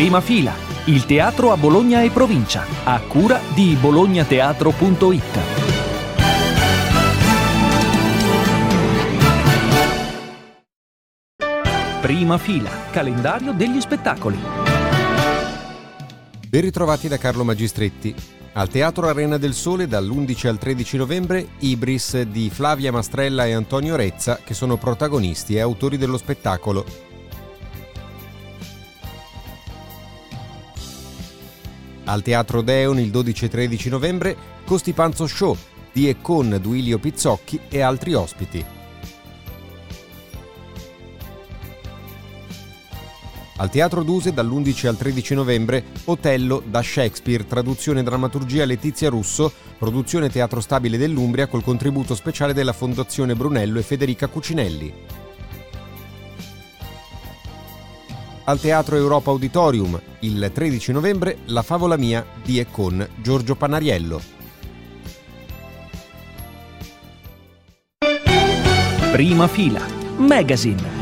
Prima fila, il teatro a Bologna e provincia, a cura di bolognateatro.it. Prima fila, calendario degli spettacoli. Ben ritrovati da Carlo Magistretti. Al Teatro Arena del Sole dall'11 al 13 novembre Ibris di Flavia Mastrella e Antonio Rezza che sono protagonisti e autori dello spettacolo Al Teatro Deon il 12 e 13 novembre Costipanzo Show di e con Duilio Pizzocchi e altri ospiti. Al Teatro Duse dall'11 al 13 novembre Otello da Shakespeare, traduzione e drammaturgia Letizia Russo, produzione Teatro Stabile dell'Umbria col contributo speciale della Fondazione Brunello e Federica Cucinelli. Al Teatro Europa Auditorium il 13 novembre La favola mia di e con Giorgio Panariello. Prima fila, Magazine.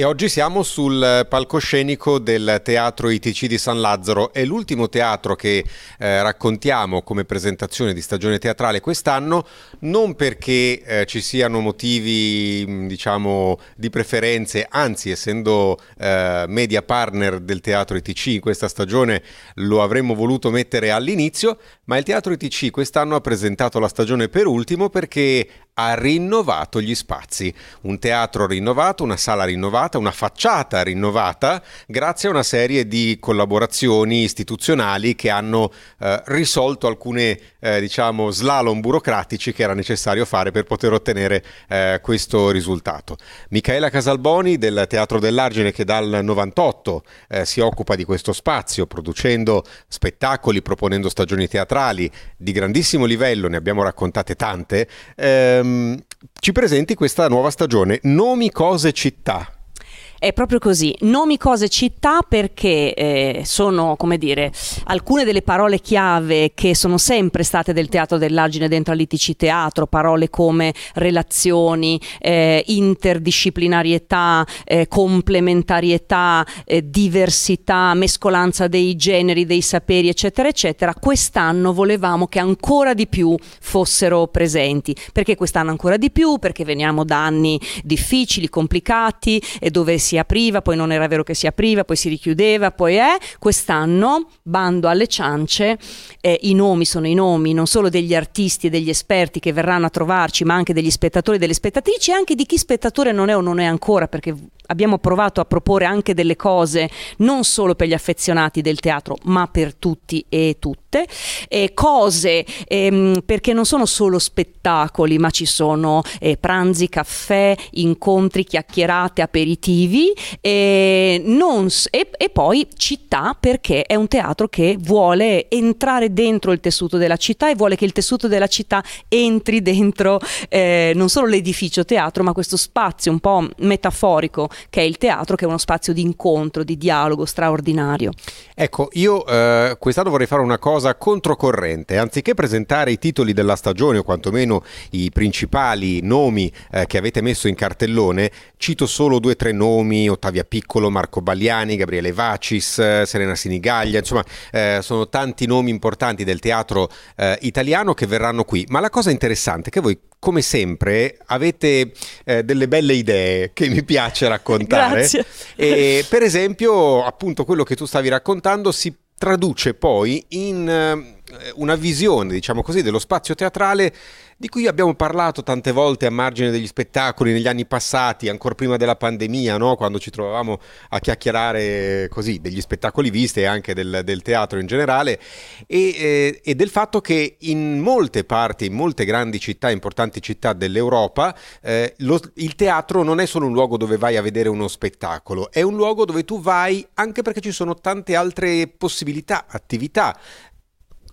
E oggi siamo sul palcoscenico del Teatro ITC di San Lazzaro. È l'ultimo teatro che eh, raccontiamo come presentazione di stagione teatrale quest'anno, non perché eh, ci siano motivi, diciamo, di preferenze, anzi, essendo eh, media partner del Teatro ITC in questa stagione lo avremmo voluto mettere all'inizio, ma il Teatro ITC quest'anno ha presentato la stagione per ultimo perché ha rinnovato gli spazi. Un teatro rinnovato, una sala rinnovata, una facciata rinnovata, grazie a una serie di collaborazioni istituzionali che hanno eh, risolto alcune eh, diciamo slalom burocratici che era necessario fare per poter ottenere eh, questo risultato. Michaela Casalboni del Teatro dell'Argine che dal 98 eh, si occupa di questo spazio producendo spettacoli, proponendo stagioni teatrali di grandissimo livello, ne abbiamo raccontate tante. Ehm, ci presenti questa nuova stagione, Nomi, Cose, Città. È proprio così, nomi, cose, città perché eh, sono, come dire, alcune delle parole chiave che sono sempre state del teatro dell'argine dentro all'ITC teatro, parole come relazioni, eh, interdisciplinarietà, eh, complementarietà, eh, diversità, mescolanza dei generi, dei saperi, eccetera, eccetera. Quest'anno volevamo che ancora di più fossero presenti. Perché quest'anno ancora di più? Perché veniamo da anni difficili, complicati e dove si si apriva, poi non era vero che si apriva, poi si richiudeva, poi è. Quest'anno, bando alle ciance, eh, i nomi sono i nomi non solo degli artisti e degli esperti che verranno a trovarci, ma anche degli spettatori e delle spettatrici e anche di chi spettatore non è o non è ancora, perché abbiamo provato a proporre anche delle cose non solo per gli affezionati del teatro, ma per tutti e tutte, eh, cose ehm, perché non sono solo spettacoli, ma ci sono eh, pranzi, caffè, incontri, chiacchierate, aperitivi e, non, e, e poi città perché è un teatro che vuole entrare dentro il tessuto della città e vuole che il tessuto della città entri dentro eh, non solo l'edificio teatro, ma questo spazio un po' metaforico che è il teatro, che è uno spazio di incontro, di dialogo straordinario. Ecco, io eh, quest'anno vorrei fare una cosa controcorrente, anziché presentare i titoli della stagione o quantomeno i principali nomi eh, che avete messo in cartellone, cito solo due o tre nomi, Ottavia Piccolo, Marco Bagliani, Gabriele Vacis, eh, Serena Sinigaglia, insomma eh, sono tanti nomi importanti del teatro eh, italiano che verranno qui, ma la cosa interessante è che voi come sempre avete eh, delle belle idee che mi piace raccontare. Grazie. E, per esempio, appunto, quello che tu stavi raccontando si traduce poi in una visione, diciamo così, dello spazio teatrale di cui abbiamo parlato tante volte a margine degli spettacoli negli anni passati, ancora prima della pandemia, no? quando ci trovavamo a chiacchierare così degli spettacoli visti e anche del, del teatro in generale, e, eh, e, del fatto che in molte parti, in molte grandi città, importanti città dell'Europa, eh, lo, il teatro non è solo un luogo dove vai a vedere uno spettacolo, è un luogo dove tu vai anche perché ci sono tante altre possibilità, attività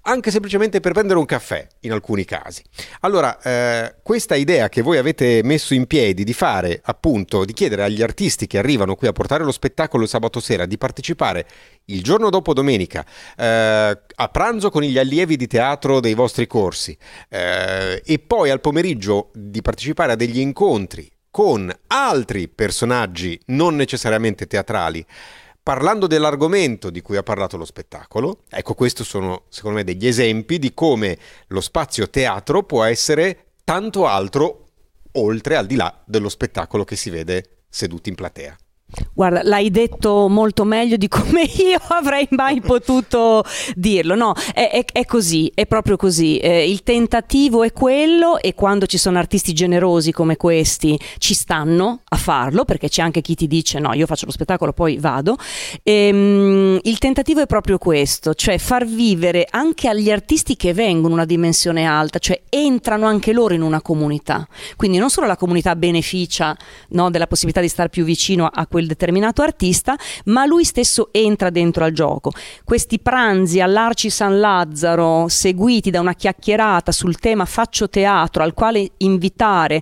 anche semplicemente per prendere un caffè in alcuni casi. Allora, eh, questa idea che voi avete messo in piedi di fare, appunto, di chiedere agli artisti che arrivano qui a portare lo spettacolo il sabato sera di partecipare il giorno dopo domenica eh, a pranzo con gli allievi di teatro dei vostri corsi eh, e poi al pomeriggio di partecipare a degli incontri con altri personaggi non necessariamente teatrali parlando dell'argomento di cui ha parlato lo spettacolo, ecco questi sono secondo me degli esempi di come lo spazio teatro può essere tanto altro oltre al di là dello spettacolo che si vede seduti in platea. Guarda, l'hai detto molto meglio di come io avrei mai potuto dirlo. No, è, è, è così, è proprio così. Eh, il tentativo è quello e quando ci sono artisti generosi come questi ci stanno a farlo perché c'è anche chi ti dice no, io faccio lo spettacolo, poi vado. E, um, il tentativo è proprio questo, cioè far vivere anche agli artisti che vengono una dimensione alta, cioè entrano anche loro in una comunità. Quindi non solo la comunità beneficia no, della possibilità di stare più vicino a quel determinato artista, ma lui stesso entra dentro al gioco. Questi pranzi all'Arci San Lazzaro, seguiti da una chiacchierata sul tema Faccio teatro, al quale invitare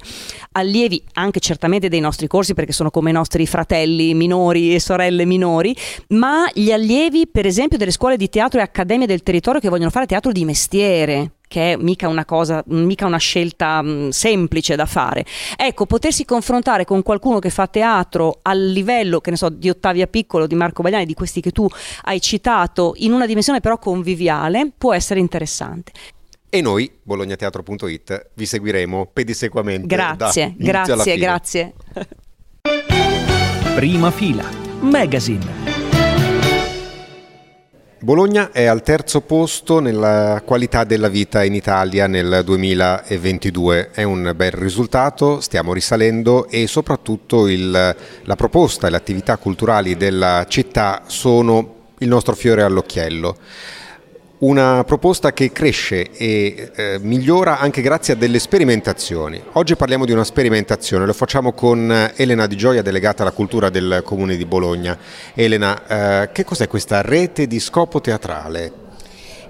allievi anche certamente dei nostri corsi, perché sono come i nostri fratelli minori e sorelle minori, ma gli allievi, per esempio, delle scuole di teatro e accademie del territorio che vogliono fare teatro di mestiere che è mica una cosa, mica una scelta mh, mm, semplice da fare. Ecco, potersi confrontare con qualcuno che fa teatro al livello, che ne so, di Ottavia Piccolo, di Marco Bagliani, di questi che tu hai citato, in una dimensione però conviviale, può essere interessante. E noi, bolognateatro.it, vi seguiremo pedissequamente. Grazie, grazie, grazie. Prima fila, magazine. Bologna è al terzo posto nella qualità della vita in Italia nel 2022. È un bel risultato, stiamo risalendo e soprattutto il, la proposta e le attività culturali della città sono il nostro fiore all'occhiello. Una proposta che cresce e eh, migliora anche grazie a delle sperimentazioni. Oggi parliamo di una sperimentazione, lo facciamo con Elena Di Gioia, delegata alla cultura del Comune di Bologna. Elena, eh, che cos'è questa rete di scopo teatrale?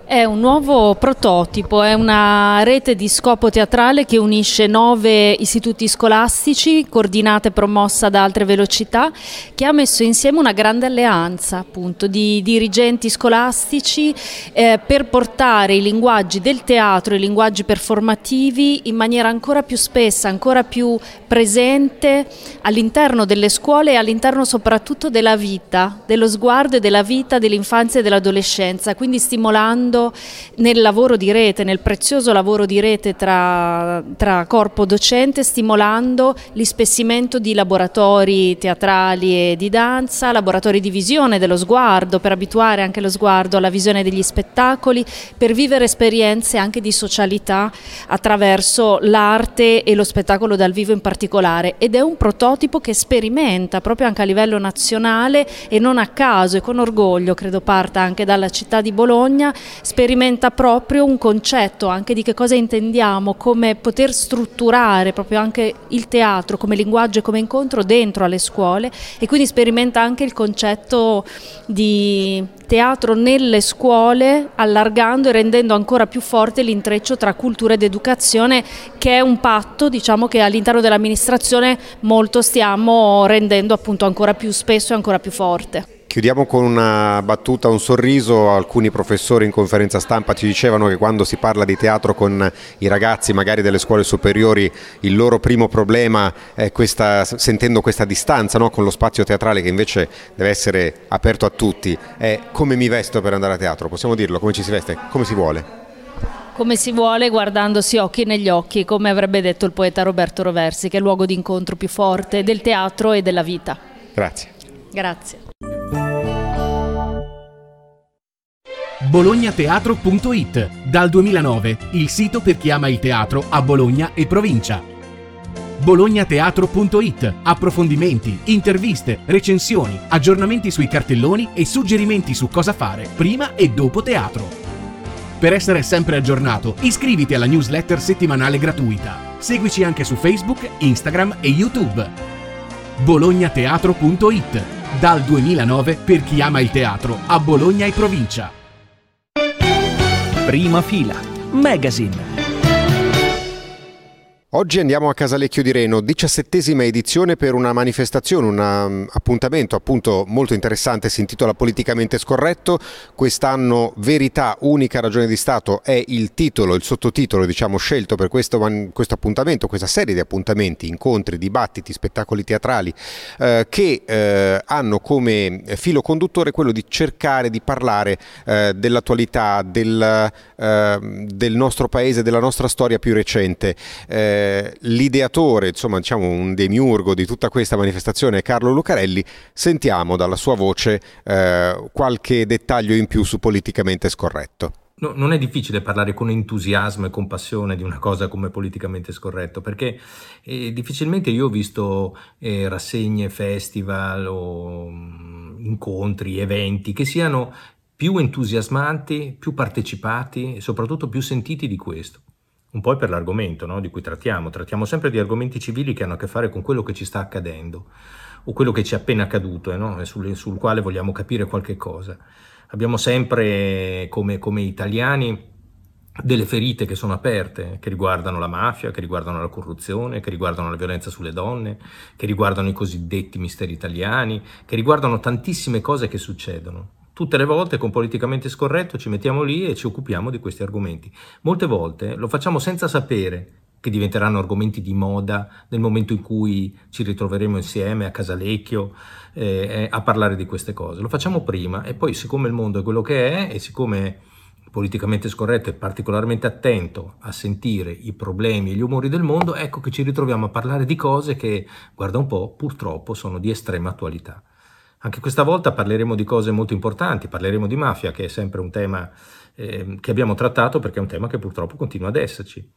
È un nuovo prototipo, è una rete di scopo teatrale che unisce nove istituti scolastici, coordinata e promossa da Altre Velocità, che ha messo insieme una grande alleanza appunto di dirigenti scolastici eh, per portare i linguaggi del teatro, i linguaggi performativi in maniera ancora più spessa, ancora più presente all'interno delle scuole e all'interno soprattutto della vita, dello sguardo e della vita dell'infanzia e dell'adolescenza, quindi stimolando lavorando nel lavoro di rete, nel prezioso lavoro di rete tra, tra corpo docente, stimolando l'ispessimento di laboratori teatrali e di danza, laboratori di visione dello sguardo, per abituare anche lo sguardo alla visione degli spettacoli, per vivere esperienze anche di socialità attraverso l'arte e lo spettacolo dal vivo in particolare. Ed è un prototipo che sperimenta proprio anche a livello nazionale e non a caso e con orgoglio, credo parta anche dalla città di Bologna, sperimenta proprio un concetto anche di che cosa intendiamo, come poter strutturare proprio anche il teatro come linguaggio e come incontro dentro alle scuole e quindi sperimenta anche il concetto di teatro nelle scuole allargando e rendendo ancora più forte l'intreccio tra cultura ed educazione che è un patto diciamo che all'interno dell'amministrazione molto stiamo rendendo appunto ancora più spesso e ancora più forte. Chiudiamo con una battuta, un sorriso. Alcuni professori in conferenza stampa ci dicevano che quando si parla di teatro con i ragazzi, magari delle scuole superiori, il loro primo problema è questa, sentendo questa distanza no? con lo spazio teatrale che invece deve essere aperto a tutti, è come mi vesto per andare a teatro. Possiamo dirlo? Come ci si veste? Come si vuole? Come si vuole guardandosi occhi negli occhi, come avrebbe detto il poeta Roberto Roversi, che è il luogo di incontro più forte del teatro e della vita. Grazie. Grazie. bolognateatro.it Dal 2009 il sito per chi ama il teatro a Bologna e provincia. bolognateatro.it Approfondimenti, interviste, recensioni, aggiornamenti sui cartelloni e suggerimenti su cosa fare prima e dopo teatro. Per essere sempre aggiornato, iscriviti alla newsletter settimanale gratuita. Seguici anche su Facebook, Instagram e YouTube. bolognateatro.it Dal 2009 per chi ama il teatro a Bologna e provincia. Prima fila. Magazine. Oggi andiamo a Casalecchio di Reno, diciassettesima edizione per una manifestazione, un um, appuntamento appunto molto interessante, si intitola Politicamente Scorretto. Quest'anno Verità, unica ragione di Stato è il titolo, il sottotitolo diciamo scelto per questo, questo appuntamento, questa serie di appuntamenti, incontri, dibattiti, spettacoli teatrali eh, che eh, hanno come filo conduttore quello di cercare di parlare eh, dell'attualità, del, ehm, del, nostro paese, della nostra storia più recente eh, l'ideatore, insomma diciamo un demiurgo di tutta questa manifestazione è Carlo Lucarelli, sentiamo dalla sua voce eh, qualche dettaglio in più su politicamente scorretto. No, non è difficile parlare con entusiasmo e con passione di una cosa come politicamente scorretto, perché eh, difficilmente io ho visto eh, rassegne, festival o mh, mm, incontri, eventi che siano più entusiasmanti, più partecipati e soprattutto più sentiti di questo un po' per l'argomento no, di cui trattiamo. Trattiamo sempre di argomenti civili che hanno a che fare con quello che ci sta accadendo o quello che ci è appena accaduto eh, no? sul, sul, quale vogliamo capire qualche cosa. Abbiamo sempre come, come italiani delle ferite che sono aperte, che riguardano la mafia, che riguardano la corruzione, che riguardano la violenza sulle donne, che riguardano i cosiddetti misteri italiani, che riguardano tantissime cose che succedono tutte le volte con politicamente scorretto ci mettiamo lì e ci occupiamo di questi argomenti. Molte volte lo facciamo senza sapere che diventeranno argomenti di moda nel momento in cui ci ritroveremo insieme a Casalecchio eh, eh, a parlare di queste cose. Lo facciamo prima e poi siccome il mondo è quello che è e siccome politicamente scorretto e particolarmente attento a sentire i problemi e gli umori del mondo, ecco che ci ritroviamo a parlare di cose che, guarda un po', purtroppo sono di estrema attualità. Anche questa volta parleremo di cose molto importanti, parleremo di mafia, che è sempre un tema eh, che abbiamo trattato perché è un tema che purtroppo continua ad esserci.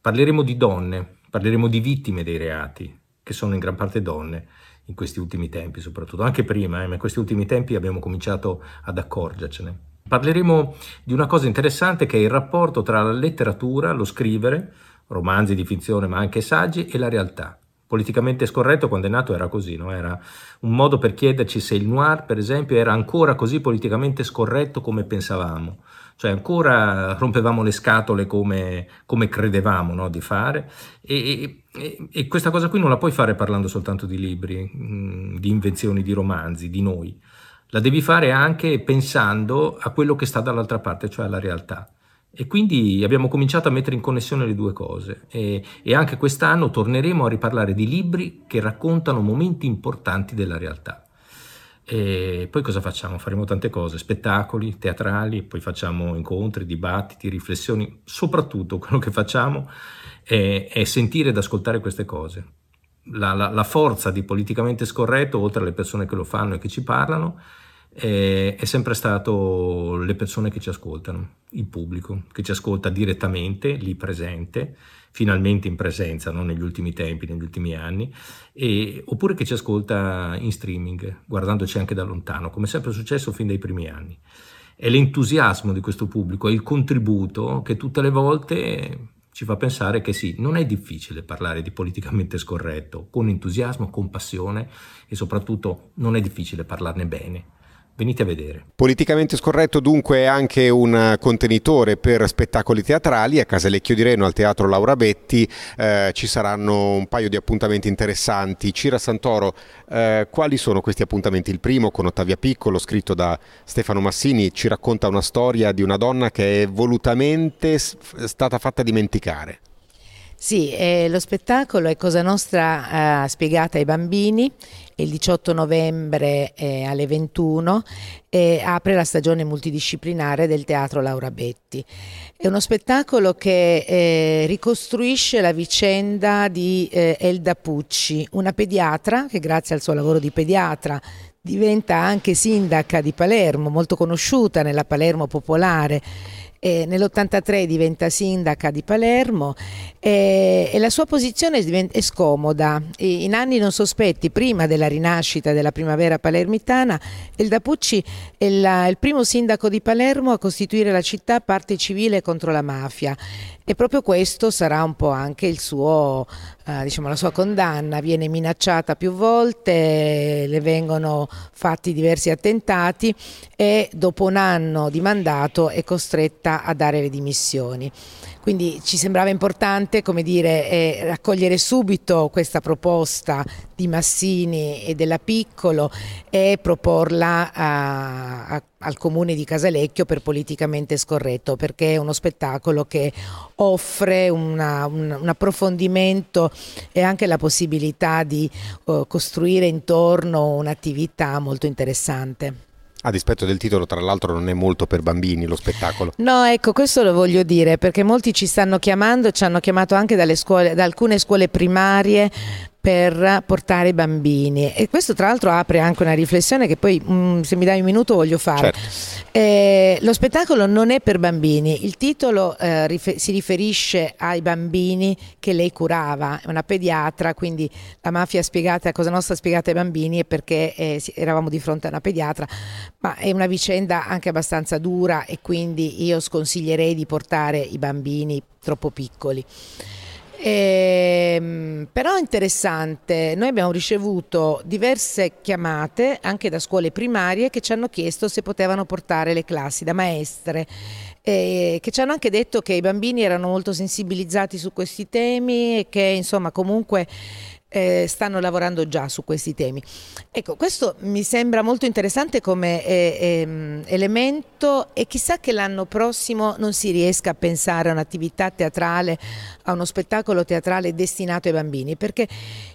Parleremo di donne, parleremo di vittime dei reati, che sono in gran parte donne in questi ultimi tempi soprattutto, anche prima, eh, ma in questi ultimi tempi abbiamo cominciato ad accorgercene. Parleremo di una cosa interessante che è il rapporto tra la letteratura, lo scrivere, romanzi di finzione ma anche saggi, e la realtà politicamente scorretto quando è nato era così, no? era un modo per chiederci se il noir, per esempio, era ancora così politicamente scorretto come pensavamo, cioè ancora rompevamo le scatole come, come credevamo no? di fare e, e, e, questa cosa qui non la puoi fare parlando soltanto di libri, mm, di invenzioni, di romanzi, di noi, la devi fare anche pensando a quello che sta dall'altra parte, cioè alla realtà. E quindi abbiamo cominciato a mettere in connessione le due cose e, e, anche quest'anno torneremo a riparlare di libri che raccontano momenti importanti della realtà. E poi cosa facciamo? Faremo tante cose, spettacoli, teatrali, poi facciamo incontri, dibattiti, riflessioni, soprattutto quello che facciamo è, è sentire ed ascoltare queste cose. La, la, la forza di politicamente scorretto, oltre alle persone che lo fanno e che ci parlano, è, è sempre stato le persone che ci ascoltano, il pubblico, che ci ascolta direttamente, lì presente, finalmente in presenza, non negli ultimi tempi, negli ultimi anni, e, oppure che ci ascolta in streaming, guardandoci anche da lontano, come sempre è successo fin dai primi anni. È l'entusiasmo di questo pubblico, è il contributo che tutte le volte ci fa pensare che sì, non è difficile parlare di politicamente scorretto, con entusiasmo, con passione e soprattutto non è difficile parlarne bene. Venite a vedere. Politicamente scorretto dunque è anche un contenitore per spettacoli teatrali. A Casalecchio di Reno, al Teatro Laura Betti, eh, ci saranno un paio di appuntamenti interessanti. Cira Santoro, eh, quali sono questi appuntamenti? Il primo con Ottavia Piccolo, scritto da Stefano Massini, ci racconta una storia di una donna che è volutamente stata fatta dimenticare. Sì, eh, lo spettacolo è Cosa Nostra eh, spiegata ai bambini, il 18 novembre eh, alle 21 e apre la stagione multidisciplinare del Teatro Laura Betti. È uno spettacolo che eh, ricostruisce la vicenda di eh, Elda Pucci, una pediatra che grazie al suo lavoro di pediatra diventa anche sindaca di Palermo, molto conosciuta nella Palermo popolare eh, nell'83 diventa sindaca di Palermo eh, e la sua posizione è scomoda. In anni non sospetti, prima della rinascita della primavera palermitana, Elda Pucci è la, il primo sindaco di Palermo a costituire la città parte civile contro la mafia E proprio questo sarà un po' anche suo, eh, diciamo, la sua condanna. Viene minacciata più volte, le vengono fatti diversi attentati e dopo un anno di mandato è costretta a dare le dimissioni. Quindi ci sembrava importante dire, eh, raccogliere subito questa proposta di Massini e della Piccolo e proporla a, a, al comune di Casalecchio per politicamente scorretto, perché è uno spettacolo che offre una, un, un, approfondimento e anche la possibilità di uh, costruire intorno un'attività molto interessante. A dispetto del titolo, tra l'altro, non è molto per bambini lo spettacolo. No, ecco, questo lo voglio dire perché molti ci stanno chiamando, ci hanno chiamato anche scuole, da alcune scuole primarie per portare i bambini e questo tra l'altro apre anche una riflessione che poi mh, mm, se mi dai un minuto voglio fare. Certo. Eh, lo spettacolo non è per bambini, il titolo eh, rifer- si riferisce ai bambini che lei curava, è una pediatra, quindi la mafia spiegata, Cosa Nostra spiegata ai bambini è perché eh, eravamo di fronte a una pediatra, ma è una vicenda anche abbastanza dura e quindi io sconsiglierei di portare i bambini troppo piccoli. Eh, però è interessante, noi abbiamo ricevuto diverse chiamate anche da scuole primarie che ci hanno chiesto se potevano portare le classi da maestre, eh, che ci hanno anche detto che i bambini erano molto sensibilizzati su questi temi e che insomma comunque eh, stanno lavorando già su questi temi. Ecco, questo mi sembra molto interessante come eh, eh, elemento e chissà che l'anno prossimo non si riesca a pensare a un'attività teatrale, a uno spettacolo teatrale destinato ai bambini, perché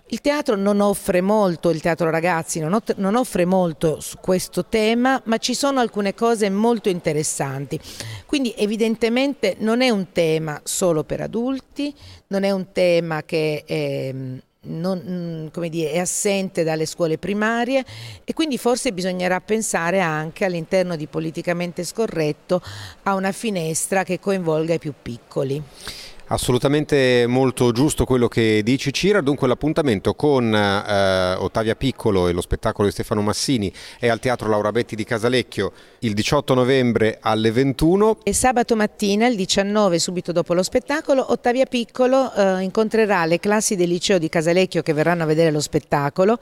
il teatro non offre molto, il teatro ragazzi non, non offre molto su questo tema, ma ci sono alcune cose molto interessanti. Quindi evidentemente non è un tema solo per adulti, non è un tema che... Eh, non, mm, dire, è assente dalle scuole primarie e quindi forse bisognerà pensare anche all'interno di politicamente scorretto a una finestra che coinvolga i più piccoli. Assolutamente molto giusto quello che dici Cira, dunque l'appuntamento con eh, Ottavia Piccolo e lo spettacolo di Stefano Massini è al Teatro Laura Betti di Casalecchio il 18 novembre alle 21. E sabato mattina, il 19, subito dopo lo spettacolo, Ottavia Piccolo eh, incontrerà le classi del liceo di Casalecchio che verranno a vedere lo spettacolo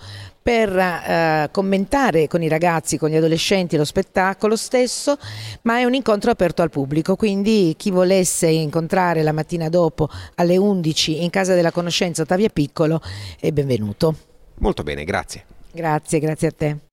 per eh, commentare con i ragazzi, con gli adolescenti lo spettacolo stesso, ma è un incontro aperto al pubblico, quindi chi volesse incontrare la mattina dopo alle 11 in Casa della Conoscenza Ottavia Piccolo è benvenuto. Molto bene, grazie. Grazie, grazie a te.